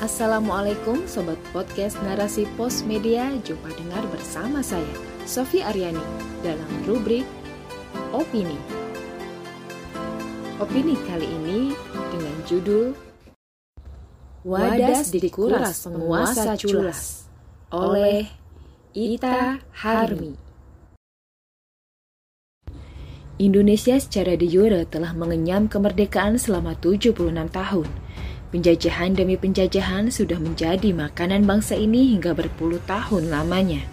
Assalamualaikum Sobat Podcast Narasi Pos Media. Jumpa dengar bersama saya Sofi Aryani dalam rubrik Opini. Opini kali ini dengan judul Wadas dikuras penguasa culas oleh Ita Harmi. Indonesia secara de jure telah mengenyam kemerdekaan selama 76 tahun. Penjajahan demi penjajahan sudah menjadi makanan bangsa ini hingga berpuluh tahun lamanya.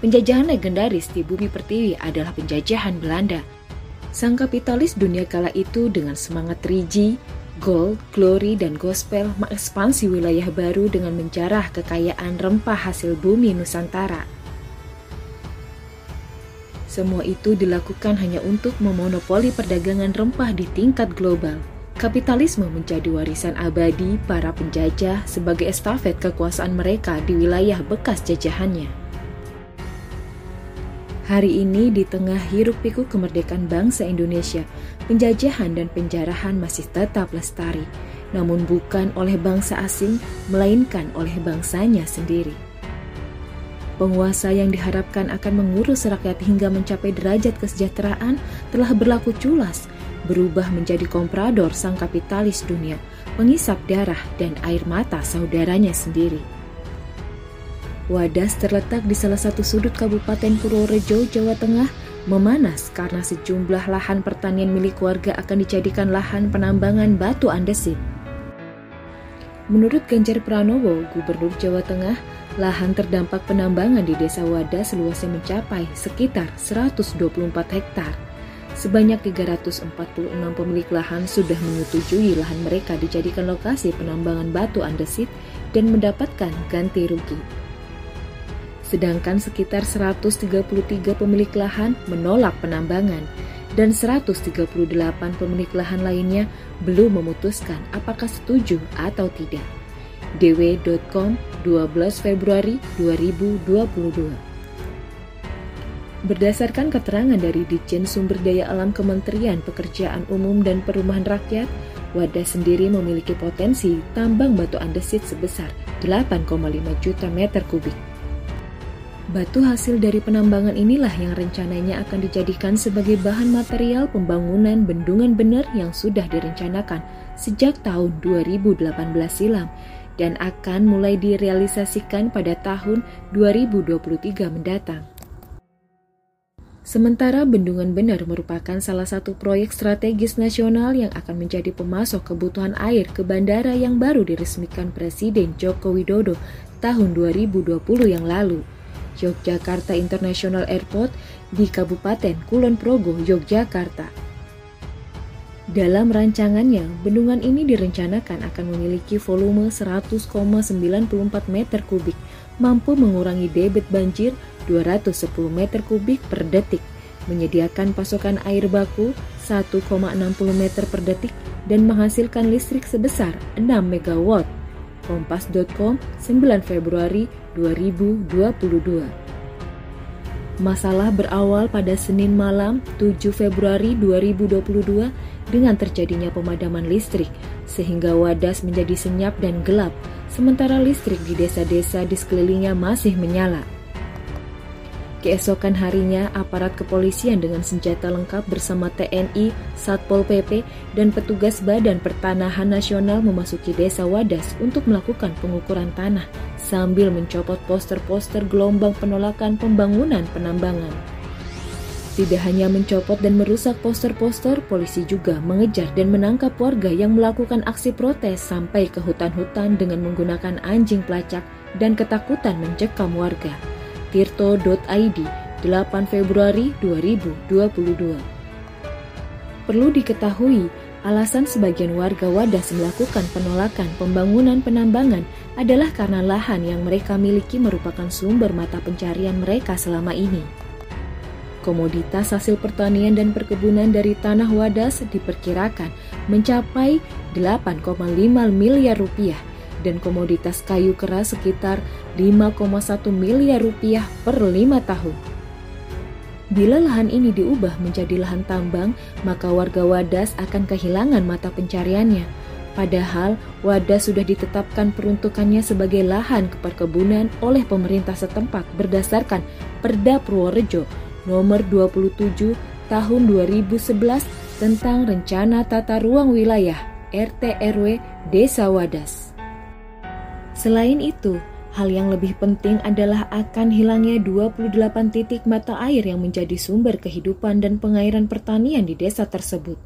Penjajahan legendaris di bumi pertiwi adalah penjajahan Belanda. Sang kapitalis dunia kala itu dengan semangat 3G, gold, glory, dan gospel mengekspansi wilayah baru dengan menjarah kekayaan rempah hasil bumi Nusantara. Semua itu dilakukan hanya untuk memonopoli perdagangan rempah di tingkat global. Kapitalisme menjadi warisan abadi para penjajah sebagai estafet kekuasaan mereka di wilayah bekas jajahannya. Hari ini di tengah hiruk pikuk kemerdekaan bangsa Indonesia, penjajahan dan penjarahan masih tetap lestari, namun bukan oleh bangsa asing, melainkan oleh bangsanya sendiri. Penguasa yang diharapkan akan mengurus rakyat hingga mencapai derajat kesejahteraan telah berlaku culas, berubah menjadi komprador sang kapitalis dunia, pengisap darah dan air mata saudaranya sendiri. Wadas terletak di salah satu sudut Kabupaten Purworejo, Jawa Tengah, memanas karena sejumlah lahan pertanian milik warga akan dijadikan lahan penambangan batu andesit. Menurut Ganjar Pranowo, Gubernur Jawa Tengah, lahan terdampak penambangan di Desa Wadas luasnya mencapai sekitar 124 hektar. Sebanyak 346 pemilik lahan sudah menyetujui lahan mereka dijadikan lokasi penambangan batu andesit dan mendapatkan ganti rugi. Sedangkan sekitar 133 pemilik lahan menolak penambangan dan 138 pemilik lahan lainnya belum memutuskan apakah setuju atau tidak. dw.com 12 Februari 2022 Berdasarkan keterangan dari Ditjen Sumber Daya Alam Kementerian Pekerjaan Umum dan Perumahan Rakyat, Wadah sendiri memiliki potensi tambang batu andesit sebesar 8,5 juta meter kubik. Batu hasil dari penambangan inilah yang rencananya akan dijadikan sebagai bahan material pembangunan bendungan bener yang sudah direncanakan sejak tahun 2018 silam dan akan mulai direalisasikan pada tahun 2023 mendatang. Sementara Bendungan Bener merupakan salah satu proyek strategis nasional yang akan menjadi pemasok kebutuhan air ke bandara yang baru diresmikan Presiden Joko Widodo tahun 2020 yang lalu. Yogyakarta International Airport di Kabupaten Kulon Progo, Yogyakarta. Dalam rancangannya, bendungan ini direncanakan akan memiliki volume 100,94 meter kubik, mampu mengurangi debit banjir 210 meter kubik per detik, menyediakan pasokan air baku 1,60 meter per detik, dan menghasilkan listrik sebesar 6 megawatt. Kompas.com 9 Februari 2022 Masalah berawal pada Senin malam 7 Februari 2022 dengan terjadinya pemadaman listrik sehingga Wadas menjadi senyap dan gelap sementara listrik di desa-desa di sekelilingnya masih menyala. Keesokan harinya, aparat kepolisian dengan senjata lengkap bersama TNI, Satpol PP, dan petugas Badan Pertanahan Nasional memasuki desa Wadas untuk melakukan pengukuran tanah sambil mencopot poster-poster gelombang penolakan pembangunan penambangan. Tidak hanya mencopot dan merusak poster-poster, polisi juga mengejar dan menangkap warga yang melakukan aksi protes sampai ke hutan-hutan dengan menggunakan anjing pelacak dan ketakutan mencekam warga tirto.id 8 Februari 2022. Perlu diketahui, alasan sebagian warga Wadas melakukan penolakan pembangunan penambangan adalah karena lahan yang mereka miliki merupakan sumber mata pencarian mereka selama ini. Komoditas hasil pertanian dan perkebunan dari tanah Wadas diperkirakan mencapai 8,5 miliar rupiah dan komoditas kayu keras sekitar 5,1 miliar rupiah per lima tahun. Bila lahan ini diubah menjadi lahan tambang, maka warga Wadas akan kehilangan mata pencariannya. Padahal wadah sudah ditetapkan peruntukannya sebagai lahan keperkebunan oleh pemerintah setempat berdasarkan Perda Purworejo nomor 27 tahun 2011 tentang Rencana Tata Ruang Wilayah RT RW Desa Wadas. Selain itu, Hal yang lebih penting adalah akan hilangnya 28 titik mata air yang menjadi sumber kehidupan dan pengairan pertanian di desa tersebut.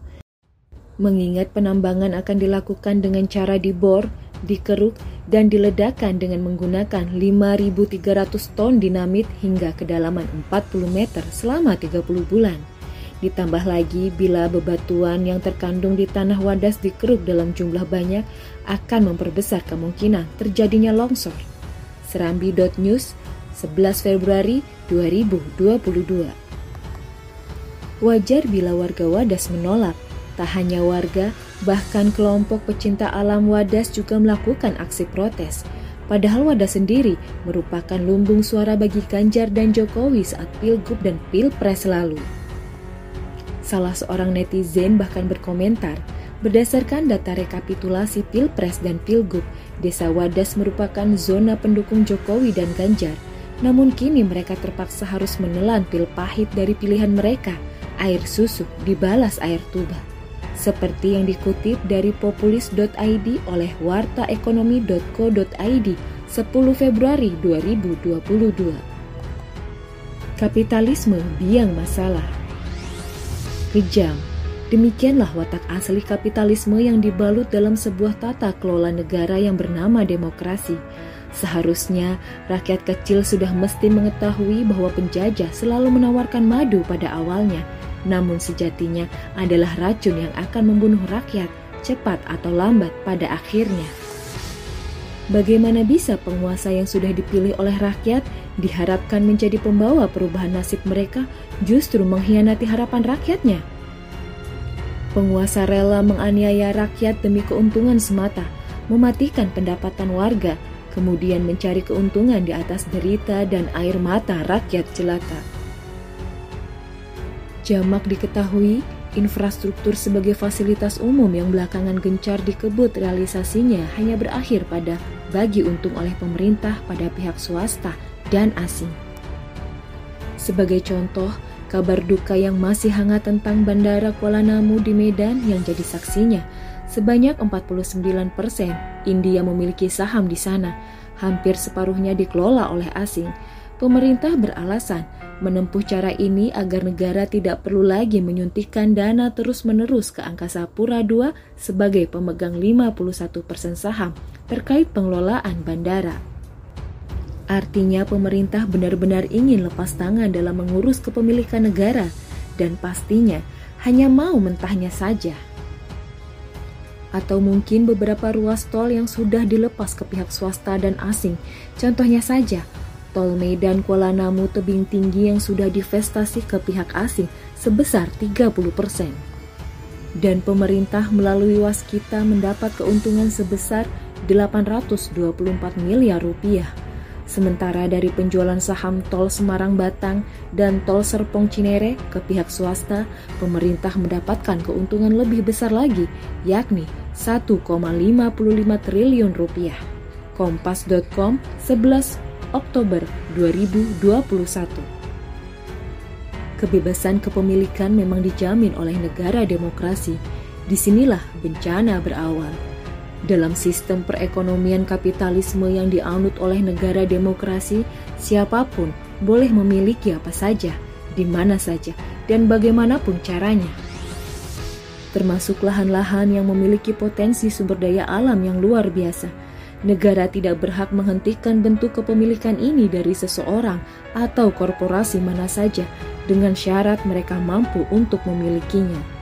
Mengingat penambangan akan dilakukan dengan cara dibor, dikeruk, dan diledakkan dengan menggunakan 5.300 ton dinamit hingga kedalaman 40 meter selama 30 bulan. Ditambah lagi bila bebatuan yang terkandung di tanah wadas dikeruk dalam jumlah banyak akan memperbesar kemungkinan terjadinya longsor. Serambi.news 11 Februari 2022 Wajar bila warga Wadas menolak. Tak hanya warga, bahkan kelompok pecinta alam Wadas juga melakukan aksi protes. Padahal Wadas sendiri merupakan lumbung suara bagi Ganjar dan Jokowi saat Pilgub dan Pilpres lalu. Salah seorang netizen bahkan berkomentar, Berdasarkan data rekapitulasi Pilpres dan Pilgub, Desa Wadas merupakan zona pendukung Jokowi dan Ganjar. Namun kini mereka terpaksa harus menelan pil pahit dari pilihan mereka, air susu dibalas air tuba. Seperti yang dikutip dari populis.id oleh wartaekonomi.co.id 10 Februari 2022. Kapitalisme biang masalah. Kejam, Demikianlah watak asli kapitalisme yang dibalut dalam sebuah tata kelola negara yang bernama demokrasi. Seharusnya rakyat kecil sudah mesti mengetahui bahwa penjajah selalu menawarkan madu pada awalnya, namun sejatinya adalah racun yang akan membunuh rakyat cepat atau lambat pada akhirnya. Bagaimana bisa penguasa yang sudah dipilih oleh rakyat diharapkan menjadi pembawa perubahan nasib mereka justru mengkhianati harapan rakyatnya? Penguasa rela menganiaya rakyat demi keuntungan semata, mematikan pendapatan warga, kemudian mencari keuntungan di atas derita dan air mata rakyat jelata. Jamak diketahui, infrastruktur sebagai fasilitas umum yang belakangan gencar dikebut realisasinya hanya berakhir pada bagi untung oleh pemerintah pada pihak swasta dan asing. Sebagai contoh, Kabar duka yang masih hangat tentang Bandara Kuala Namu di Medan yang jadi saksinya. Sebanyak 49% India memiliki saham di sana, hampir separuhnya dikelola oleh asing. Pemerintah beralasan menempuh cara ini agar negara tidak perlu lagi menyuntikkan dana terus-menerus ke Angkasa Pura II sebagai pemegang 51% saham terkait pengelolaan bandara. Artinya pemerintah benar-benar ingin lepas tangan dalam mengurus kepemilikan negara dan pastinya hanya mau mentahnya saja. Atau mungkin beberapa ruas tol yang sudah dilepas ke pihak swasta dan asing. Contohnya saja, tol Medan Kuala Namu tebing tinggi yang sudah divestasi ke pihak asing sebesar 30%. Dan pemerintah melalui waskita mendapat keuntungan sebesar 824 miliar rupiah. Sementara dari penjualan saham tol Semarang-Batang dan tol Serpong Cinere ke pihak swasta, pemerintah mendapatkan keuntungan lebih besar lagi, yakni 1,55 triliun rupiah. Kompas.com 11 Oktober 2021 Kebebasan kepemilikan memang dijamin oleh negara demokrasi. Di sinilah bencana berawal. Dalam sistem perekonomian kapitalisme yang dianut oleh negara demokrasi, siapa pun boleh memiliki apa saja, di mana saja, dan bagaimanapun caranya. Termasuk lahan-lahan yang memiliki potensi sumber daya alam yang luar biasa. Negara tidak berhak menghentikan bentuk kepemilikan ini dari seseorang atau korporasi mana saja dengan syarat mereka mampu untuk memilikinya.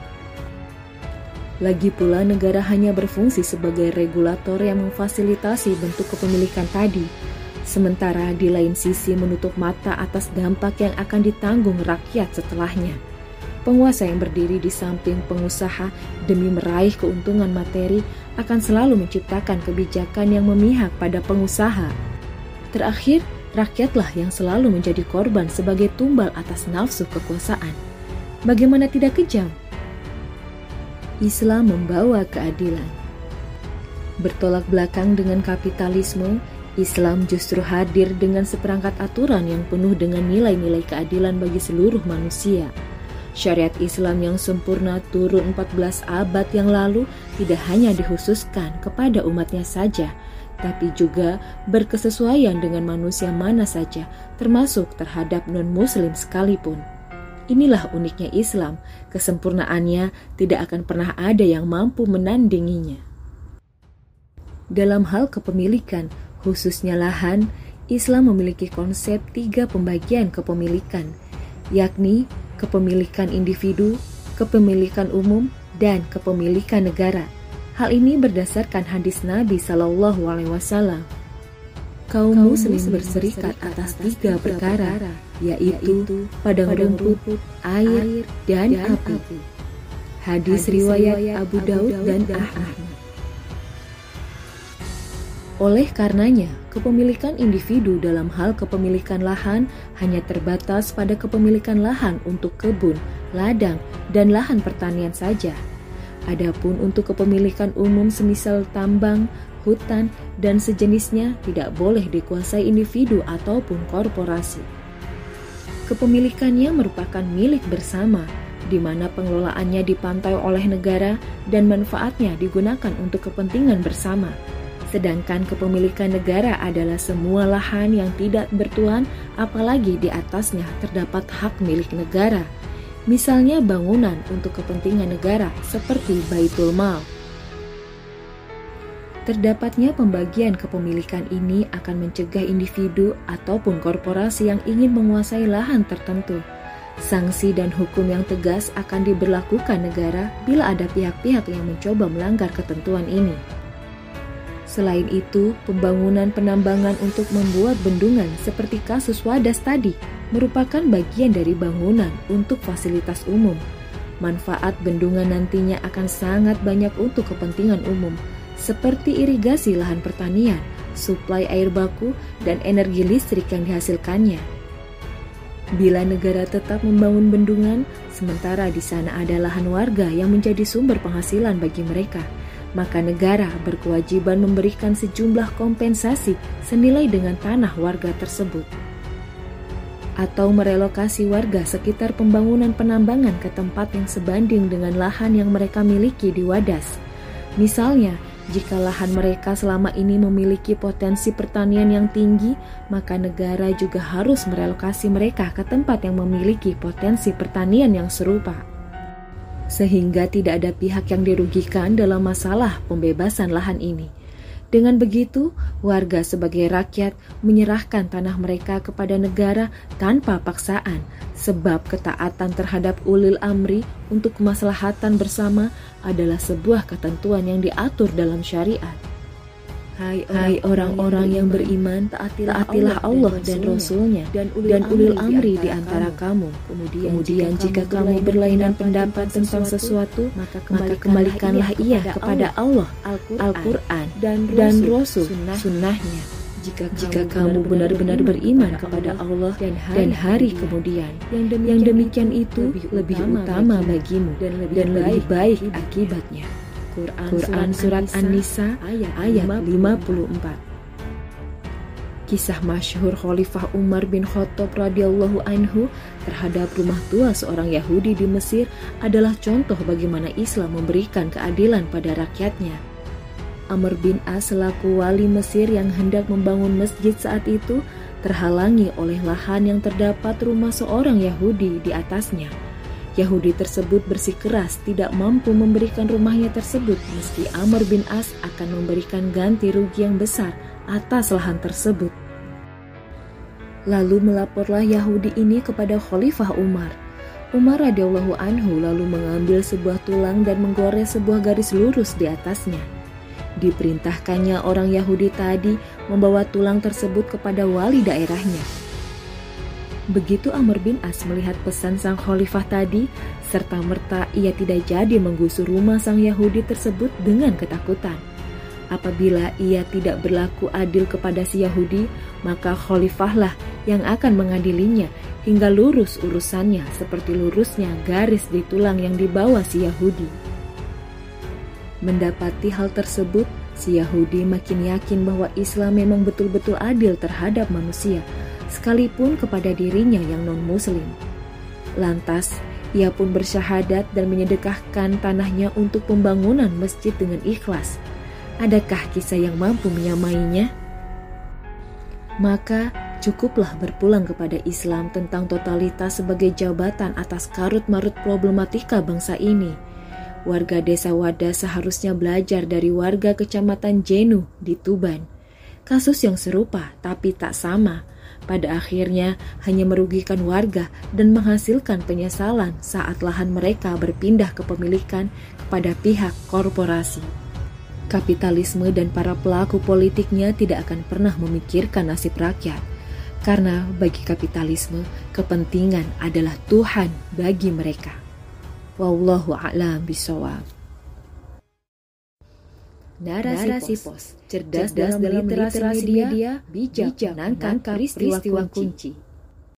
Lagi pula negara hanya berfungsi sebagai regulator yang memfasilitasi bentuk kepemilikan tadi, sementara di lain sisi menutup mata atas dampak yang akan ditanggung rakyat setelahnya. Penguasa yang berdiri di samping pengusaha demi meraih keuntungan materi akan selalu menciptakan kebijakan yang memihak pada pengusaha. Terakhir, rakyatlah yang selalu menjadi korban sebagai tumbal atas nafsu kekuasaan. Bagaimana tidak kejam Islam membawa keadilan. Bertolak belakang dengan kapitalisme, Islam justru hadir dengan seperangkat aturan yang penuh dengan nilai-nilai keadilan bagi seluruh manusia. Syariat Islam yang sempurna turun 14 abad yang lalu tidak hanya dikhususkan kepada umatnya saja, tapi juga berkesesuaian dengan manusia mana saja, termasuk terhadap non-muslim sekalipun. Inilah uniknya Islam, kesempurnaannya tidak akan pernah ada yang mampu menandinginya. Dalam hal kepemilikan, Khususnya lahan, Islam memiliki konsep tiga pembagian kepemilikan, yakni kepemilikan individu, kepemilikan umum, dan kepemilikan negara. Hal ini berdasarkan hadis Nabi Shallallahu Alaihi Wasallam. Kaum muslim berserikat atas tiga perkara, yaitu padang rumput, air, dan api. Hadis riwayat Abu Daud dan Ahmad. Oleh karenanya, kepemilikan individu dalam hal kepemilikan lahan hanya terbatas pada kepemilikan lahan untuk kebun, ladang, dan lahan pertanian saja. Adapun untuk kepemilikan umum semisal tambang, hutan, dan sejenisnya tidak boleh dikuasai individu ataupun korporasi. Kepemilikannya merupakan milik bersama, di mana pengelolaannya dipantau oleh negara dan manfaatnya digunakan untuk kepentingan bersama sedangkan kepemilikan negara adalah semua lahan yang tidak bertuan, apalagi di atasnya terdapat hak milik negara. Misalnya bangunan untuk kepentingan negara seperti Baitul Mal. Terdapatnya pembagian kepemilikan ini akan mencegah individu ataupun korporasi yang ingin menguasai lahan tertentu. Sanksi dan hukum yang tegas akan diberlakukan negara bila ada pihak-pihak yang mencoba melanggar ketentuan ini. Selain itu, pembangunan penambangan untuk membuat bendungan seperti kasus Wadas tadi merupakan bagian dari bangunan untuk fasilitas umum. Manfaat bendungan nantinya akan sangat banyak untuk kepentingan umum, seperti irigasi lahan pertanian, suplai air baku, dan energi listrik yang dihasilkannya. Bila negara tetap membangun bendungan, sementara di sana ada lahan warga yang menjadi sumber penghasilan bagi mereka – maka negara berkewajiban memberikan sejumlah kompensasi senilai dengan tanah warga tersebut atau merelokasi warga sekitar pembangunan penambangan ke tempat yang sebanding dengan lahan yang mereka miliki di Wadas. Misalnya, jika lahan mereka selama ini memiliki potensi pertanian yang tinggi, maka negara juga harus merelokasi mereka ke tempat yang memiliki potensi pertanian yang serupa sehingga tidak ada pihak yang dirugikan dalam masalah pembebasan lahan ini. Dengan begitu, warga sebagai rakyat menyerahkan tanah mereka kepada negara tanpa paksaan, sebab ketaatan terhadap ulil amri untuk kemaslahatan bersama adalah sebuah ketentuan yang diatur dalam syariat. Hai orang-orang yang beriman, taatilah, taatilah Allah dan Rasulnya dan ulil amri di antara kamu. Kemudian jika kamu berlainan pendapat tentang sesuatu, maka kembalikanlah ia kepada Allah, Al-Quran, dan Rasul, sunnahnya. Jika, jika kamu benar-benar beriman kepada Allah dan hari kemudian, yang demikian itu lebih utama bagimu dan lebih baik akibatnya. Quran, Quran Surat An-Nisa ayat 54. Kisah masyhur Khalifah Umar bin Khattab radhiyallahu anhu terhadap rumah tua seorang Yahudi di Mesir adalah contoh bagaimana Islam memberikan keadilan pada rakyatnya. Amr bin As selaku wali Mesir yang hendak membangun masjid saat itu terhalangi oleh lahan yang terdapat rumah seorang Yahudi di atasnya. Yahudi tersebut bersikeras tidak mampu memberikan rumahnya tersebut meski Amr bin As akan memberikan ganti rugi yang besar atas lahan tersebut. Lalu melaporlah Yahudi ini kepada Khalifah Umar. Umar radhiyallahu anhu lalu mengambil sebuah tulang dan menggores sebuah garis lurus di atasnya. Diperintahkannya orang Yahudi tadi membawa tulang tersebut kepada wali daerahnya. Begitu Amr bin As melihat pesan sang khalifah tadi, serta merta ia tidak jadi menggusur rumah sang Yahudi tersebut dengan ketakutan. Apabila ia tidak berlaku adil kepada si Yahudi, maka khalifahlah yang akan mengadilinya hingga lurus urusannya seperti lurusnya garis di tulang yang dibawa si Yahudi. Mendapati hal tersebut, Si Yahudi makin yakin bahwa Islam memang betul-betul adil terhadap manusia, sekalipun kepada dirinya yang non-Muslim. Lantas, ia pun bersyahadat dan menyedekahkan tanahnya untuk pembangunan masjid dengan ikhlas. Adakah kisah yang mampu menyamainya? Maka cukuplah berpulang kepada Islam tentang totalitas sebagai jabatan atas karut-marut problematika bangsa ini warga desa Wada seharusnya belajar dari warga kecamatan Jenu di Tuban. Kasus yang serupa tapi tak sama, pada akhirnya hanya merugikan warga dan menghasilkan penyesalan saat lahan mereka berpindah kepemilikan kepada pihak korporasi. Kapitalisme dan para pelaku politiknya tidak akan pernah memikirkan nasib rakyat, karena bagi kapitalisme kepentingan adalah Tuhan bagi mereka. Wallahu a'lam bisawab. Narasi, Narasi pos, cerdas, cerdas dalam literasi, literasi media, media bijak, bijak menangkap peristiwa, peristiwa kunci. kunci.